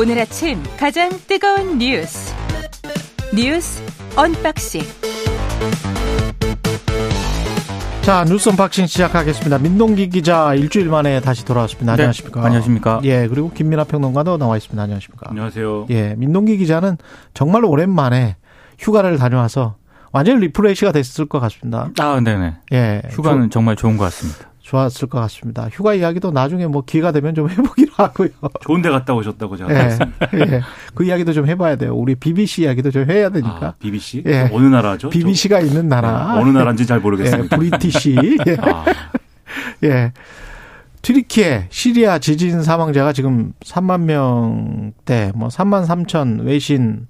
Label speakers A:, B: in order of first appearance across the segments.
A: 오늘 아침 가장 뜨거운 뉴스 뉴스 언박싱
B: 자 뉴스 언박싱 시작하겠습니다. 민동기 기자 일주일 만에 다시 돌아왔습니다.
C: 네,
B: 안녕하십니까?
C: 안녕하십니까?
B: 예 그리고 김민아 평론가도 나와 있습니다. 안녕하십니까?
C: 안녕하세요.
B: 예 민동기 기자는 정말 오랜만에 휴가를 다녀와서 완전 refresh가 됐을 것 같습니다.
C: 아, 네네.
B: 예
C: 휴가는 조, 정말 좋은 것 같습니다.
B: 좋았을 것 같습니다. 휴가 이야기도 나중에 뭐 기회가 되면 좀 해보기로 하고요.
C: 좋은 데 갔다 오셨다고 제가
B: 예, 예. 그 이야기도 좀 해봐야 돼요. 우리 BBC 이야기도 좀 해야 되니까.
C: 아, BBC?
B: 예.
C: 어느 나라죠?
B: BBC가 있는 나라.
C: 네, 어느 나라인지 잘 모르겠습니다.
B: 예, 브리티시. 예.
C: 아,
B: 예. 튀르키예 시리아 지진 사망자가 지금 3만 명대, 뭐 3만 3천 외신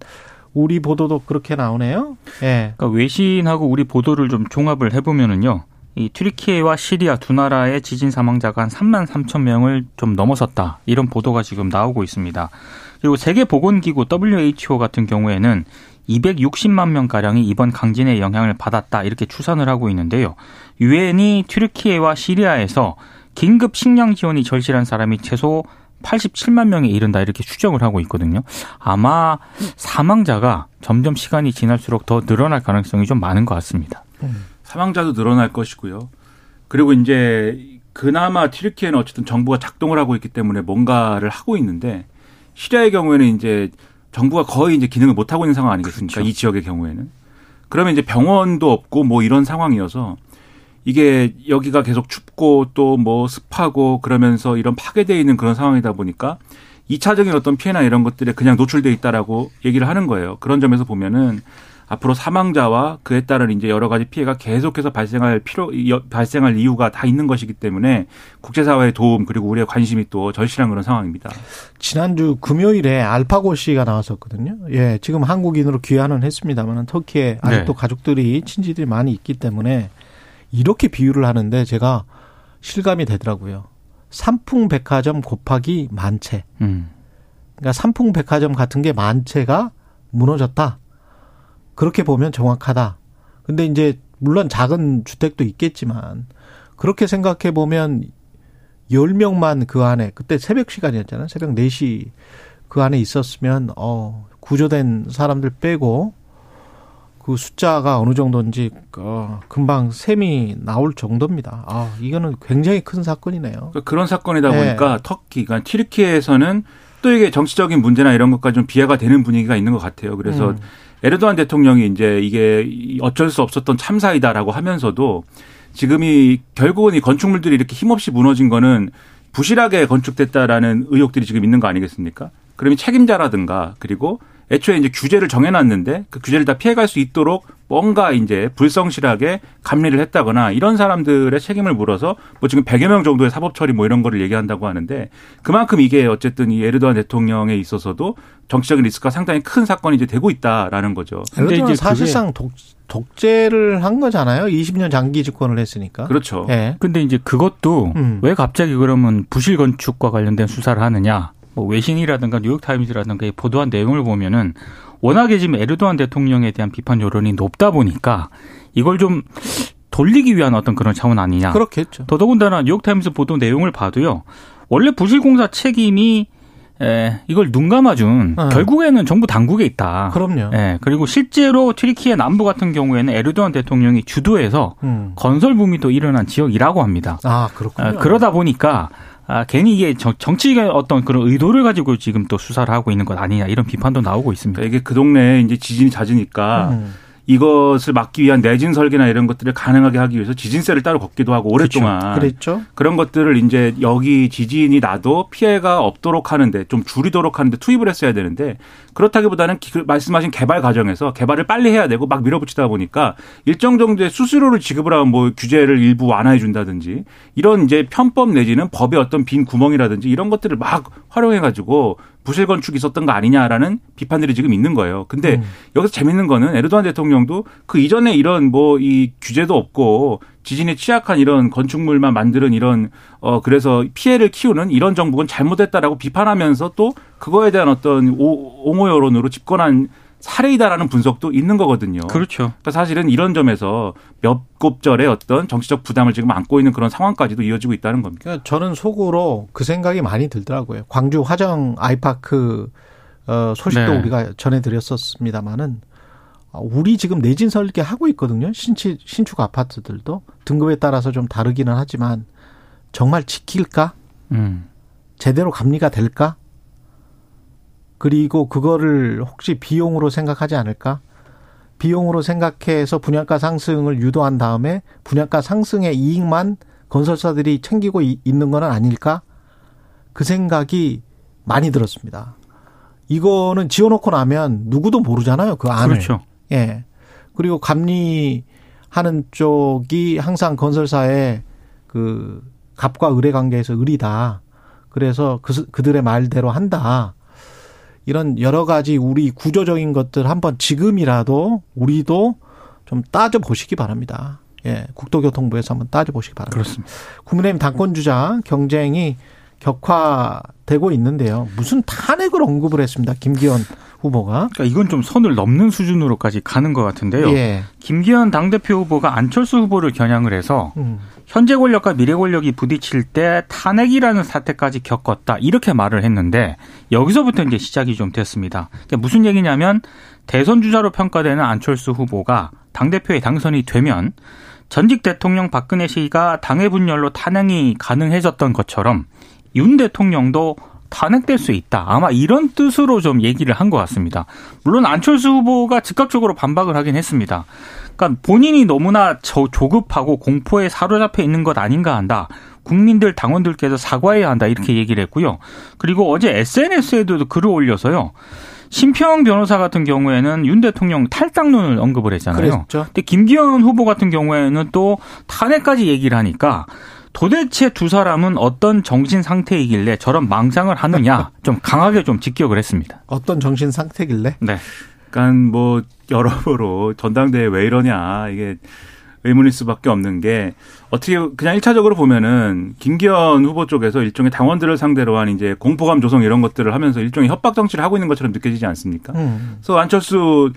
B: 우리 보도도 그렇게 나오네요. 예.
D: 그러니까 외신하고 우리 보도를 좀 종합을 해보면은요. 이 튀르키예와 시리아 두 나라의 지진 사망자가 한 3만 3천 명을 좀 넘어섰다. 이런 보도가 지금 나오고 있습니다. 그리고 세계보건기구 WHO 같은 경우에는 260만 명 가량이 이번 강진의 영향을 받았다 이렇게 추산을 하고 있는데요. 유엔이 튀르키예와 시리아에서 긴급 식량 지원이 절실한 사람이 최소 87만 명에 이른다 이렇게 추정을 하고 있거든요. 아마 사망자가 점점 시간이 지날수록 더 늘어날 가능성이 좀 많은 것 같습니다.
C: 사망자도 늘어날 것이고요. 그리고 이제 그나마 튀르키예는 어쨌든 정부가 작동을 하고 있기 때문에 뭔가를 하고 있는데 시리아의 경우에는 이제 정부가 거의 이제 기능을 못 하고 있는 상황 아니겠습니까?
D: 그렇죠.
C: 이 지역의 경우에는. 그러면 이제 병원도 없고 뭐 이런 상황이어서 이게 여기가 계속 춥고 또 뭐 습하고 그러면서 이런 파괴되어 있는 그런 상황이다 보니까 2차적인 어떤 피해나 이런 것들에 그냥 노출돼 있다라고 얘기를 하는 거예요. 그런 점에서 보면은 앞으로 사망자와 그에 따른 이제 여러 가지 피해가 계속해서 발생할 필요 발생할 이유가 다 있는 것이기 때문에 국제사회의 도움 그리고 우리의 관심이 또 절실한 그런 상황입니다.
B: 지난주 금요일에 알파고 씨가 나왔었거든요. 예, 지금 한국인으로 귀환은 했습니다만 터키에 아직도
D: 네.
B: 가족들이 친지들이 많이 있기 때문에 이렇게 비유를 하는데 제가 실감이 되더라고요. 삼풍 백화점 곱하기 만채.
D: 음.
B: 그러니까 삼풍 백화점 같은 게 만채가 무너졌다. 그렇게 보면 정확하다. 근데 이제 물론 작은 주택도 있겠지만 그렇게 생각해 보면 10명만 그 안에 그때 새벽 시간이었잖아요. 새벽 4시 그 안에 있었으면 어 구조된 사람들 빼고 그 숫자가 어느 정도인지 어, 금방 셈이 나올 정도입니다. 아, 이거는 굉장히 큰 사건이네요.
C: 그러니까 그런 사건이다
B: 네.
C: 보니까 터키, 그러니까 튀르키예에서는 또 이게 정치적인 문제나 이런 것까지 좀 비하가 되는 분위기가 있는 것 같아요. 그래서
B: 음.
C: 에르도안 대통령이 이제 이게 어쩔 수 없었던 참사이다라고 하면서도 지금이 결국은 이 건축물들이 이렇게 힘없이 무너진 거는 부실하게 건축됐다라는 의혹들이 지금 있는 거 아니겠습니까? 그러면 책임자라든가 그리고 애초에 이제 규제를 정해놨는데 그 규제를 다 피해갈 수 있도록 뭔가 이제 불성실하게 감리를 했다거나 이런 사람들의 책임을 물어서 뭐 지금 100여 명 정도의 사법 처리 뭐 이런 거를 얘기한다고 하는데 그만큼 이게 어쨌든 이 에르도안 대통령에 있어서도 정치적인 리스크가 상당히 큰 사건이 이제 되고 있다라는 거죠.
B: 근데
D: 근데
B: 이제 사실상 독, 독재를 한 거잖아요. 20년 장기 집권을 했으니까.
C: 그렇죠.
B: 예.
D: 근데 이제 그것도
B: 음.
D: 왜 갑자기 그러면 부실 건축과 관련된 수사를 하느냐? 뭐 외신이라든가 뉴욕타임즈라든가 이 보도한 내용을 보면은 워낙에 지금 에르도안 대통령에 대한 비판 여론이 높다 보니까 이걸 좀 돌리기 위한 어떤 그런 차원 아니냐.
B: 그렇겠죠.
D: 더더군다나 뉴욕타임스 보도 내용을 봐도요. 원래 부실공사 책임이 에, 이걸 눈 감아준
B: 어.
D: 결국에는 정부 당국에 있다.
B: 그럼요.
D: 예, 그리고 실제로 튀르키예 남부 같은 경우에는 에르도안 대통령이 주도해서
B: 음.
D: 건설 붐이 또 일어난 지역이라고 합니다.
B: 아, 그렇군요.
D: 아, 그러다 보니까 아, 괜히 이게 정, 정치가 어떤 그런 의도를 가지고 지금 또 수사를 하고 있는 것 아니냐 이런 비판도 나오고 있습니다.
C: 그러니까 이게 그 동네에 이제 지진이 잦으니까
B: 음.
C: 이것을 막기 위한 내진 설계나 이런 것들을 가능하게 하기 위해서 지진세를 따로 걷기도 하고 오랫동안
B: 그랬죠.
C: 그런 것들을 이제 여기 지진이 나도 피해가 없도록 하는데 좀 줄이도록 하는데 투입을 했어야 되는데 그렇다기보다는 기- 그 말씀하신 개발 과정에서 개발을 빨리 해야 되고 막 밀어붙이다 보니까 일정 정도의 수수료를 지급을 하면 뭐 규제를 일부 완화해 준다든지 이런 이제 편법 내지는 법의 어떤 빈 구멍이라든지 이런 것들을 막 활용해 가지고 부실 건축이 있었던 거 아니냐라는 비판들이 지금 있는 거예요. 근데
B: 음.
C: 여기서 재밌는 거는 에르도안 대통령도 그 이전에 이런 뭐 이 규제도 없고 지진에 취약한 이런 건축물만 만드는 이런 어 그래서 피해를 키우는 이런 정부는 잘못했다라고 비판하면서 또 그거에 대한 어떤 오- 옹호 여론으로 집권한 사례이다라는 분석도 있는 거거든요.
D: 그렇죠.
C: 그러니까 사실은 이런 점에서 몇 곱절의 어떤 정치적 부담을 지금 안고 있는 그런 상황까지도 이어지고 있다는 겁니다.
B: 그러니까 저는 속으로 그 생각이 많이 들더라고요. 광주 화정 아이파크 어, 소식도
D: 네.
B: 우리가 전해드렸었습니다마는 우리 지금 내진 설계 하고 있거든요. 신축 신축 아파트들도 등급에 따라서 좀 다르기는 하지만 정말 지킬까?
D: 음.
B: 제대로 감리가 될까? 그리고 그거를 혹시 비용으로 생각하지 않을까? 비용으로 생각해서 분양가 상승을 유도한 다음에 분양가 상승의 이익만 건설사들이 챙기고 이- 있는 건 아닐까? 그 생각이 많이 들었습니다. 이거는 지어놓고 나면 누구도 모르잖아요. 그 안을.
D: 그렇죠.
B: 예. 그리고 감리하는 쪽이 항상 건설사의 그 갑과 을의 관계에서 을이다. 그래서 그, 그들의 말대로 한다. 이런 여러 가지 우리 구조적인 것들 한번 지금이라도 우리도 좀 따져 보시기 바랍니다. 예. 국토교통부에서 한번 따져 보시기 바랍니다.
D: 그렇습니다.
B: 국민의힘 당권 주자 경쟁이 격화되고 있는데요. 무슨 탄핵을 언급을 했습니다. 김기현 후보가.
D: 그러니까 이건 좀 선을 넘는 수준으로까지 가는 것 같은데요.
B: 예.
D: 김기현 당대표 후보가 안철수 후보를 겨냥을 해서
B: 음.
D: 현재 권력과 미래 권력이 부딪힐 때 탄핵이라는 사태까지 겪었다 이렇게 말을 했는데 여기서부터 이제 시작이 좀 됐습니다. 그러니까 무슨 얘기냐면 대선 주자로 평가되는 안철수 후보가 당 대표에 당선이 되면 전직 대통령 박근혜 씨가 당의 분열로 탄핵이 가능해졌던 것처럼 윤 대통령도 탄핵될 수 있다. 아마 이런 뜻으로 좀 얘기를 한 것 같습니다. 물론 안철수 후보가 즉각적으로 반박을 하긴 했습니다. 그러니까 본인이 너무나 저 조급하고 공포에 사로잡혀 있는 것 아닌가 한다. 국민들 당원들께서 사과해야 한다 이렇게 얘기를 했고요. 그리고 어제 SNS에도 글을 올려서요. 심평 변호사 같은 경우에는 윤 대통령 탈당론을 언급을 했잖아요.
B: 그랬죠.
D: 근데 김기현 후보 같은 경우에는 또 탄핵까지 얘기를 하니까 도대체 두 사람은 어떤 정신 상태이길래 저런 망상을 하느냐 좀 강하게 좀 직격을 했습니다.
B: 어떤 정신 상태길래?
D: 네.
C: 그러니까 뭐 여러모로 전당대회 왜 이러냐 이게 의문일 수밖에 없는 게 어떻게 그냥 일차적으로 보면은 김기현 후보 쪽에서 일종의 당원들을 상대로 한 이제 공포감 조성 이런 것들을 하면서 일종의 협박 정치를 하고 있는 것처럼 느껴지지 않습니까?
B: 음.
C: 그래서 안철수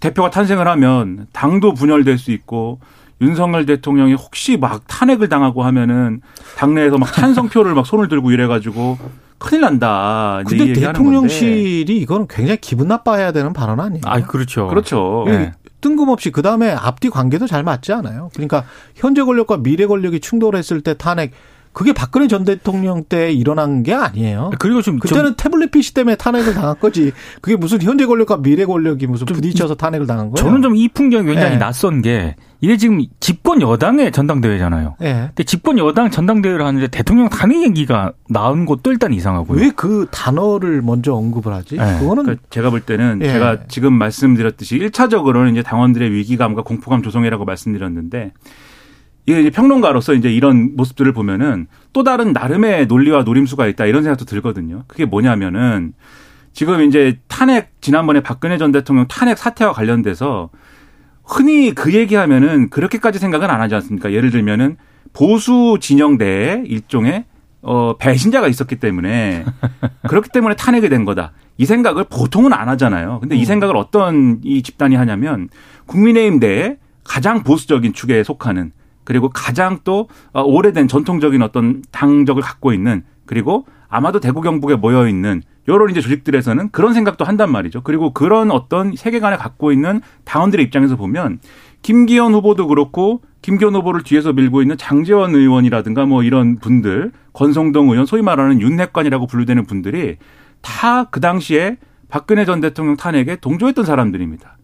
C: 대표가 탄생을 하면 당도 분열될 수 있고 윤석열 대통령이 혹시 막 탄핵을 당하고 하면은 당내에서 막 찬성표를 막 손을 들고 이래가지고 큰일 난다. 근데.
B: 대통령실이 이거는 굉장히 기분 나빠해야 되는 발언 아니에요?
D: 아, 그렇죠.
C: 그렇죠.
D: 네.
B: 뜬금없이 그 다음에 앞뒤 관계도 잘 맞지 않아요. 그러니까 현재 권력과 미래 권력이 충돌했을 때 탄핵 그게 박근혜 전 대통령 때 일어난 게 아니에요.
D: 그리고 좀
B: 그때는 태블릿 PC 때문에 탄핵을 당한 거지. 그게 무슨 현재 권력과 미래 권력이 무슨 부딪혀서 탄핵을 당한 거예요.
D: 저는 좀 이 풍경이 굉장히
B: 네.
D: 낯선 게 이게 지금 집권 여당의 전당대회잖아요.
B: 예.
D: 근데 집권 여당 전당대회를 하는데 대통령 탄핵 얘기가 나온 것도 일단 이상하고요.
B: 왜 그 단어를 먼저 언급을 하지?
D: 네.
B: 그거는
C: 그러니까 제가 볼 때는
B: 예.
C: 제가 지금 말씀드렸듯이 1차적으로는 이제 당원들의 위기감과 공포감 조성이라고 말씀드렸는데 이게 이제 평론가로서 이제 이런 모습들을 보면은 또 다른 나름의 논리와 노림수가 있다 이런 생각도 들거든요. 그게 뭐냐면은 지금 이제 탄핵 지난번에 박근혜 전 대통령 탄핵 사태와 관련돼서 흔히 그 얘기하면은 그렇게까지 생각은 안 하지 않습니까? 예를 들면은 보수 진영 내에 일종의 어 배신자가 있었기 때문에 그렇기 때문에 탄핵이 된 거다. 이 생각을 보통은 안 하잖아요. 근데 이 생각을 어떤 이 집단이 하냐면 국민의힘 내에 가장 보수적인 축에 속하는 그리고 가장 또 어, 오래된 전통적인 어떤 당적을 갖고 있는 그리고 아마도 대구 경북에 모여 있는 요런 이제 조직들에서는 그런 생각도 한단 말이죠. 그리고 그런 어떤 세계관을 갖고 있는 당원들의 입장에서 보면 김기현 후보도 그렇고 김기현 후보를 뒤에서 밀고 있는 장재원 의원이라든가 뭐 이런 분들, 권성동 의원, 소위 말하는 윤핵관이라고 분류되는 분들이 다 그 당시에 박근혜 전 대통령 탄핵에 동조했던 사람들입니다.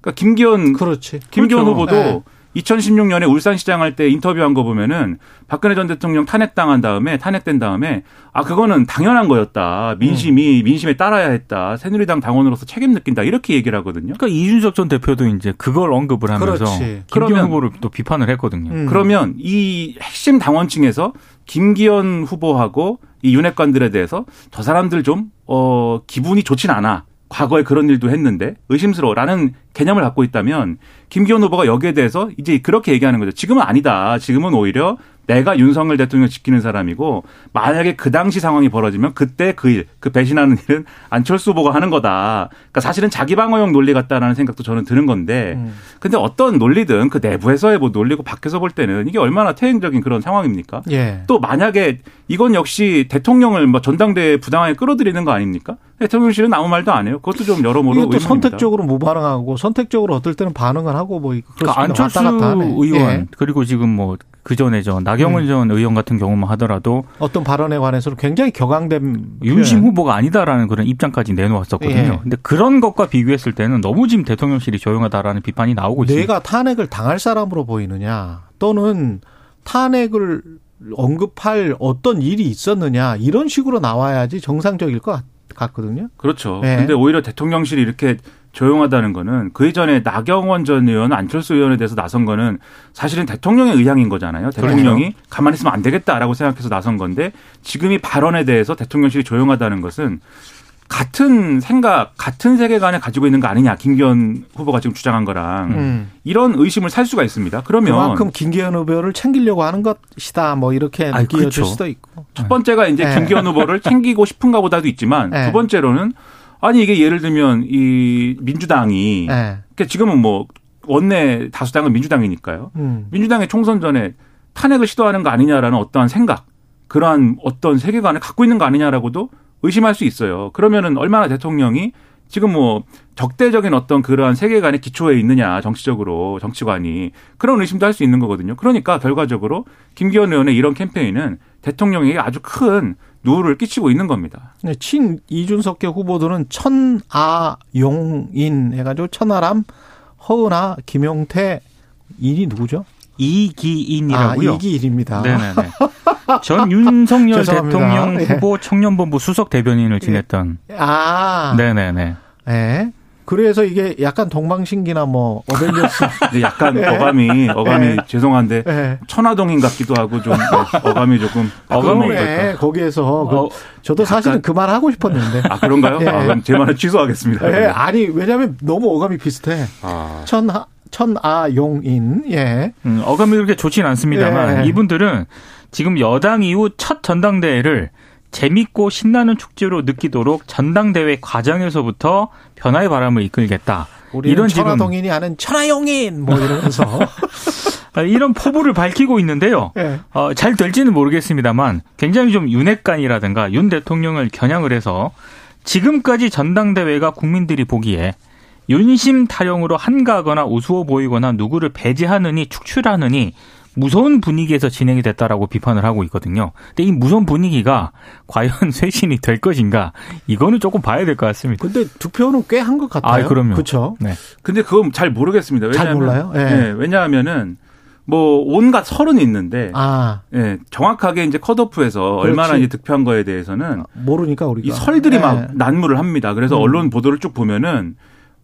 C: 그러니까 김기현
B: 그렇지.
C: 김기현
D: 그렇죠.
C: 후보도
B: 네.
C: 2016년에 울산시장 할 때 인터뷰한 거 보면은 박근혜 전 대통령 탄핵당한 다음에 탄핵된 다음에 아 그거는 당연한 거였다
B: 음.
C: 민심이 민심에 따라야 했다 새누리당 당원으로서 책임 느낀다 이렇게 얘기를 하거든요.
D: 그러니까 이준석 전 대표도 이제 그걸 언급을 하면서
B: 그렇지.
D: 김기현 후보를 또 비판을 했거든요.
B: 음.
C: 그러면 이 핵심 당원층에서 김기현 후보하고 이 윤핵관들에 대해서 저 사람들 좀, 어, 기분이 좋진 않아. 과거에 그런 일도 했는데 의심스러워라는 개념을 갖고 있다면 김기현 후보가 여기에 대해서 이제 그렇게 얘기하는 거죠. 지금은 아니다. 지금은 오히려 내가 윤석열 대통령 지키는 사람이고 만약에 그 당시 상황이 벌어지면 그때 그 일, 그 배신하는 일은 안철수 후보가 하는 거다. 그러니까 사실은 자기 방어용 논리 같다라는 생각도 저는 드는 건데 음. 근데 어떤 논리든 그 내부에서의 뭐 논리고 밖에서 볼 때는 이게 얼마나 태행적인 그런 상황입니까? 예. 또 만약에 이건 역시 대통령을 뭐 전당대회 부당하게 끌어들이는 거 아닙니까? 대통령실은 아무 말도 안 해요. 그것도 좀 여러모로
B: 이것도 선택적으로 무반응하고 선택적으로 어떨 때는 반응을 하고 뭐
D: 그러니까 안철수 의원 예. 그리고 지금 뭐 그 전에 저 나경원 음. 전 의원 같은 경우만 하더라도
B: 어떤 발언에 관해서는 굉장히 격앙된
D: 윤심 후보가 아니다라는 그런 입장까지 내놓았었거든요. 예. 근데 그런 것과 비교했을 때는 너무 지금 대통령실이 조용하다라는 비판이 나오고 있습니다.
B: 내가 탄핵을 당할 사람으로 보이느냐 또는 탄핵을 언급할 어떤 일이 있었느냐 이런 식으로 나와야지 정상적일 것 같거든요.
C: 그렇죠. 네. 근데 오히려 대통령실이 이렇게 조용하다는 거는 그 이전에 나경원 전 의원, 안철수 의원에 대해서 나선 거는 사실은 대통령의 의향인 거잖아요. 대통령이 그렇죠. 가만히 있으면 안 되겠다라고 생각해서 나선 건데 지금 이 발언에 대해서 대통령실이 조용하다는 것은 같은 생각, 같은 세계관을 가지고 있는 거 아니냐. 김기현 후보가 지금 주장한 거랑 음. 이런 의심을 살 수가 있습니다. 그러면
B: 그만큼 김기현 후보를 챙기려고 하는 것이다. 뭐 이렇게 느껴질 그렇죠. 수도 있고.
C: 첫 번째가 이제 네. 김기현 후보를 챙기고 싶은가 보다도 있지만 네. 두 번째로는 아니 이게 예를 들면 이 민주당이 네. 그러니까 지금은 뭐 원내 다수당은 민주당이니까요. 음. 민주당의 총선 전에 탄핵을 시도하는 거 아니냐라는 어떠한 생각, 그러한 어떤 세계관을 갖고 있는 거 아니냐라고도 의심할 수 있어요. 그러면은 얼마나 대통령이 지금 뭐 적대적인 어떤 그러한 세계관의 기초에 있느냐 정치적으로 정치관이 그런 의심도 할 수 있는 거거든요. 그러니까 결과적으로 김기현 의원의 이런 캠페인은 대통령에게 아주 큰 누를 끼치고 있는 겁니다.
B: 네, 친 이준석계 후보들은 천아용인 해가지고 천하람, 허은아, 김용태 인이 누구죠?
D: 이기인이라고요.
B: 아, 이기인입니다.
D: 네네네. 전 윤석열 대통령 예. 후보 청년본부 수석 대변인을 지냈던.
B: 아.
D: 네네네.
B: 네. 그래서 이게 약간 동방신기나 뭐 어벤져스
C: 약간 네. 어감이 어감이 네. 죄송한데 네. 천화동인 같기도 하고 좀 네, 어감이 조금
B: 어감이 네, 거기에서 그 어, 저도 사실은 그 말 하고 싶었는데
C: 아 그런가요? 아, 그럼 제 말은 취소하겠습니다.
B: 네, 아니 왜냐하면 너무 어감이 비슷해. 아. 천하 천아용인 예
D: 음, 어감이 그렇게 좋진 않습니다만 예. 이분들은 지금 여당 이후 첫 전당대회를 재밌고 신나는 축제로 느끼도록 전당대회 과정에서부터 변화의 바람을 이끌겠다.
B: 이런 천하동인이 하는 천하용인 뭐 이러면서
D: 이런 포부를 밝히고 있는데요. 네. 어, 잘 될지는 모르겠습니다만 굉장히 좀 윤핵관이라든가 윤 대통령을 겨냥을 해서 지금까지 전당대회가 국민들이 보기에 윤심 타령으로 한가하거나 우스워 보이거나 누구를 배제하느니 축출하느니 무서운 분위기에서 진행이 됐다라고 비판을 하고 있거든요. 근데 이 무서운 분위기가 과연 쇄신이 될 것인가 이거는 조금 봐야 될 것 같습니다.
B: 근데 득표는 꽤 한 것 같아요.
D: 아, 그럼요.
B: 그렇죠. 네.
C: 근데 그건 잘 모르겠습니다.
B: 왜냐하면, 잘 몰라요? 네.
C: 네. 왜냐하면은 뭐 온갖 설은 있는데 아. 예, 정확하게 이제 컷오프에서 그렇지. 얼마나 이제 득표한 거에 대해서는
B: 모르니까 우리가
C: 이 설들이 네. 막 난무를 합니다. 그래서 음. 언론 보도를 쭉 보면은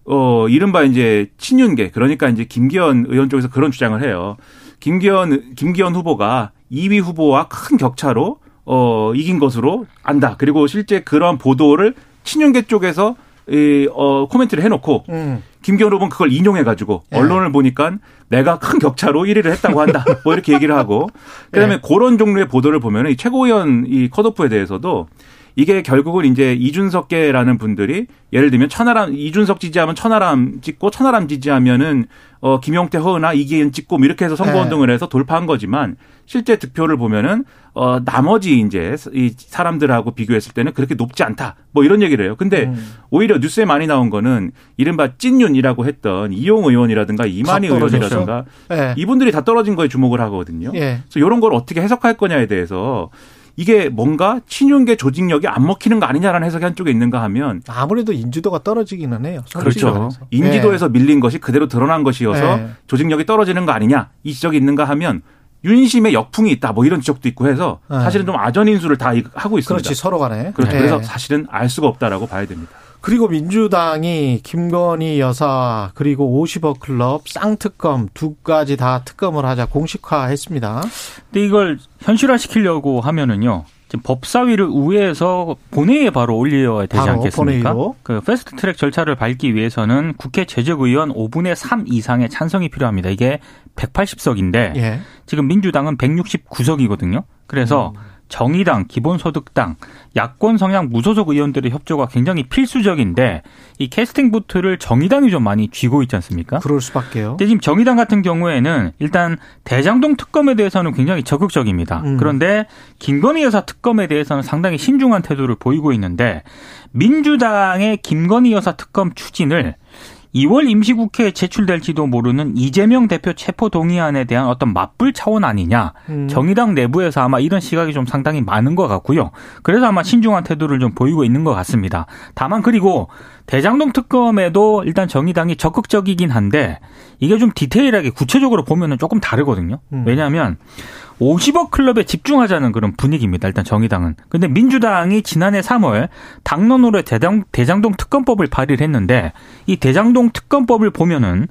C: 어 이른바 이제 친윤계 그러니까 이제 김기현 의원 쪽에서 그런 주장을 해요. 김기현 김기현 후보가 2위 후보와 큰 격차로 어 이긴 것으로 안다. 그리고 실제 그런 보도를 친윤계 쪽에서 이, 어, 코멘트를 해놓고, 음. 김기현 후보는 그걸 인용해가지고, 예. 언론을 보니까 내가 큰 격차로 1위를 했다고 한다. 뭐 이렇게 얘기를 하고, 그 다음에 예. 그런 종류의 보도를 보면 이 최고위원 이 컷오프에 대해서도 이게 결국은 이제 이준석계라는 분들이 예를 들면 천하람 이준석 지지하면 천하람 찍고 천하람 지지하면은 어 김용태 허은아 이기현 찍고 뭐 이렇게 해서 선거 운동을 해서 돌파한 거지만 실제 득표를 보면은 어 나머지 이제 이 사람들하고 비교했을 때는 그렇게 높지 않다. 뭐 이런 얘기를 해요. 근데 음. 오히려 뉴스에 많이 나온 거는 이른바 찐윤이라고 했던 이용 의원이라든가 이만희 의원이라든가 네. 이분들이 다 떨어진 거에 주목을 하거든요. 네. 그래서 이런 걸 어떻게 해석할 거냐에 대해서 이게 뭔가 친윤계 조직력이 안 먹히는 거 아니냐라는 해석이 한쪽에 있는가 하면
B: 아무래도 인지도가 떨어지기는 해요.
C: 그렇죠. 인지도에서 네. 밀린 것이 그대로 드러난 것이어서 네. 조직력이 떨어지는 거 아니냐 이 지적이 있는가 하면 윤심의 역풍이 있다 뭐 이런 지적도 있고 해서 네. 사실은 좀 아전 인수를 다 하고 있습니다.
B: 그렇지 서로 간에.
C: 그렇죠. 네. 그래서 사실은 알 수가 없다라고 봐야 됩니다.
B: 그리고 민주당이 김건희 여사 그리고 50억 클럽 쌍특검 두 가지 다 특검을 하자 공식화했습니다.
D: 근데 이걸 현실화 시키려고 하면은요. 지금 법사위를 우회해서 본회의에 바로 올려야 되지 않겠습니까?
B: 본회의로.
D: 그 패스트 트랙 절차를 밟기 위해서는 국회 재적의원 5분의 3 이상의 찬성이 필요합니다. 이게 180석인데
B: 예.
D: 지금 민주당은 169석이거든요. 그래서
B: 음.
D: 정의당, 기본소득당, 야권 성향 무소속 의원들의 협조가 굉장히 필수적인데 이 캐스팅 보트를 정의당이 좀 많이 쥐고 있지 않습니까?
B: 그럴 수밖에요.
D: 근데 지금 정의당 같은 경우에는 일단 대장동 특검에 대해서는 굉장히 적극적입니다.
B: 음.
D: 그런데 김건희 여사 특검에 대해서는 상당히 신중한 태도를 보이고 있는데 민주당의 김건희 여사 특검 추진을 2월 임시국회에 제출될지도 모르는 이재명 대표 체포 동의안에 대한 어떤 맞불 차원 아니냐.
B: 음.
D: 정의당 내부에서 아마 이런 시각이 좀 상당히 많은 것 같고요. 그래서 아마 신중한 태도를 좀 보이고 있는 것 같습니다. 다만 그리고 대장동 특검에도 일단 정의당이 적극적이긴 한데 이게 좀 디테일하게 구체적으로 보면은 조금 다르거든요.
B: 음.
D: 왜냐하면 50억 클럽에 집중하자는 그런 분위기입니다. 일단 정의당은. 근데 민주당이 지난해 3월 당론으로 대장, 대장동 특검법을 발의를 했는데 이 대장동 특검법을 보면은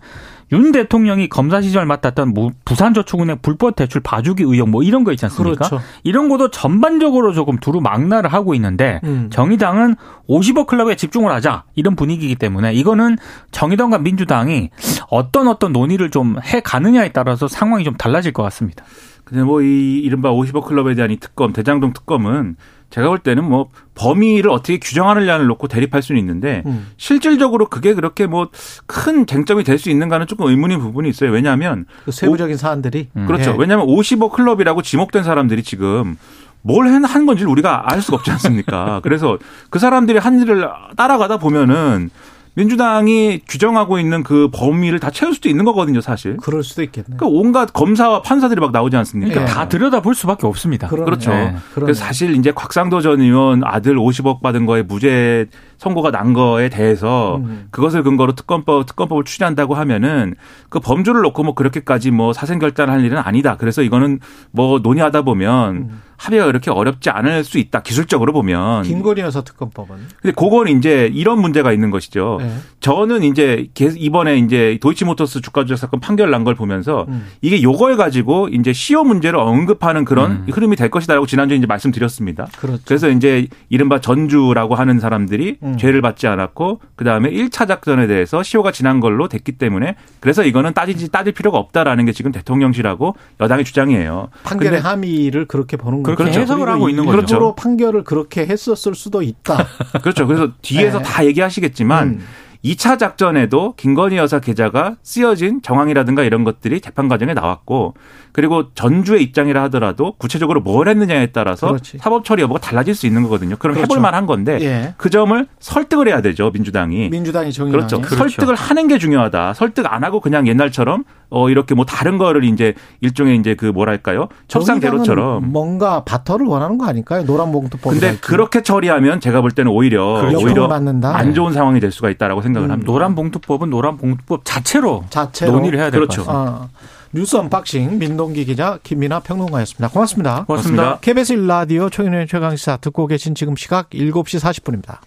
D: 윤 대통령이 검사 시절 맡았던 뭐 부산저축은행 불법 대출 봐주기 의혹 뭐 이런 거 있지 않습니까?
B: 그렇죠.
D: 이런 것도 전반적으로 조금 두루 망라를 하고 있는데
B: 음.
D: 정의당은 50억 클럽에 집중을 하자 이런 분위기이기 때문에 이거는 정의당과 민주당이 어떤 어떤 논의를 좀 해 가느냐에 따라서 상황이 좀 달라질 것 같습니다.
C: 근데 뭐 이 이른바 50억 클럽에 대한 이 특검, 대장동 특검은 제가 볼 때는 뭐 범위를 어떻게 규정하느냐를 놓고 대립할 수는 있는데
B: 음.
C: 실질적으로 그게 그렇게 뭐 큰 쟁점이 될 수 있는가는 조금 의문인 부분이 있어요. 왜냐하면
B: 그 세부적인 사안들이
D: 음.
C: 그렇죠.
B: 예.
C: 왜냐하면 50억 클럽이라고 지목된 사람들이 지금 뭘 한 건지를 우리가 알 수가 없지 않습니까? 그래서 그 사람들이 한 일을 따라가다 보면은 민주당이 규정하고 있는 그 범위를 다 채울 수도 있는 거거든요, 사실.
B: 그럴 수도 있겠네.
C: 그러니까 온갖 검사와 판사들이 막 나오지 않습니까?
B: 예.
D: 다 들여다 볼 수밖에 없습니다.
B: 그러네.
C: 그렇죠.
D: 네.
B: 그러네.
C: 그래서 사실 이제 곽상도 전 의원 아들 50억 받은 거에 무죄 선고가 난 거에 대해서
B: 음.
C: 그것을 근거로 특검법 특검법을 추진한다고 하면은 그 범주를 놓고 뭐 그렇게까지 뭐 사생 결단할 일은 아니다. 그래서 이거는 뭐 논의하다 보면
B: 음.
C: 합의가 그렇게 어렵지 않을 수 있다. 기술적으로 보면.
B: 김건희 여사 특검법은
C: 근데 그건 이제 이런 문제가 있는 것이죠.
B: 예.
C: 저는 이제 계- 이번에 이제 도이치모터스 주가 조작 사건 판결 난 걸 보면서
B: 음.
C: 이게 요걸 가지고 이제 시효 문제를 언급하는 그런
D: 음.
C: 흐름이 될 것이다라고 지난주에 이제 말씀드렸습니다.
B: 그렇죠.
C: 그래서 이제 이른바 전주라고 하는 사람들이
B: 음.
C: 죄를 받지 않았고 그다음에 1차 작전에 대해서 시효가 지난 걸로 됐기 때문에 그래서 이거는 따지지 따질 필요가 없다라는 게 지금 대통령실하고 여당의 주장이에요.
B: 판결의 함의를 그렇게 보는 거죠.
D: 그렇게 해석을 하고 있는
B: 일부러
C: 거죠.
B: 판결을 그렇게 했었을 수도 있다.
C: 그렇죠. 그래서 뒤에서
B: 네.
C: 다 얘기하시겠지만
B: 음.
C: 2차 작전에도 김건희 여사 계좌가 쓰여진 정황이라든가 이런 것들이 재판 과정에 나왔고 그리고 전주의 입장이라 하더라도 구체적으로 뭘 했느냐에 따라서
B: 그렇지.
C: 사법 처리 여부가 달라질 수 있는 거거든요. 그럼
B: 그렇죠.
C: 해볼 만한 건데
B: 예.
C: 그 점을 설득을 해야 되죠 민주당이.
B: 민주당이 정의당이
C: 그렇죠. 설득을 하는 게 중요하다. 설득 안 하고 그냥 옛날처럼 어 이렇게 뭐 다른 거를 이제 일종의 이제 그 뭐랄까요 협상 재료처럼.
B: 정의당은 뭔가 바터를 원하는 거 아닐까요? 노란 봉투법.
C: 근데 그렇게 처리하면 제가 볼 때는 오히려
B: 그렇죠.
C: 오히려
B: 받는다.
C: 안 좋은 상황이 될 수가 있다라고 생각 을
B: 음,
C: 합니다.
D: 노란 봉투법은 노란 봉투법 자체로,
B: 자체로
D: 논의를 해야 될것
C: 그렇죠.
D: 같습니다.
B: 어, 뉴스 언박싱 민동기 기자 김민아 평론가였습니다. 고맙습니다.
D: 고맙습니다.
C: 고맙습니다.
B: KBS 1라디오 총인의 최강시사 듣고 계신 지금 시각 7시 40분입니다.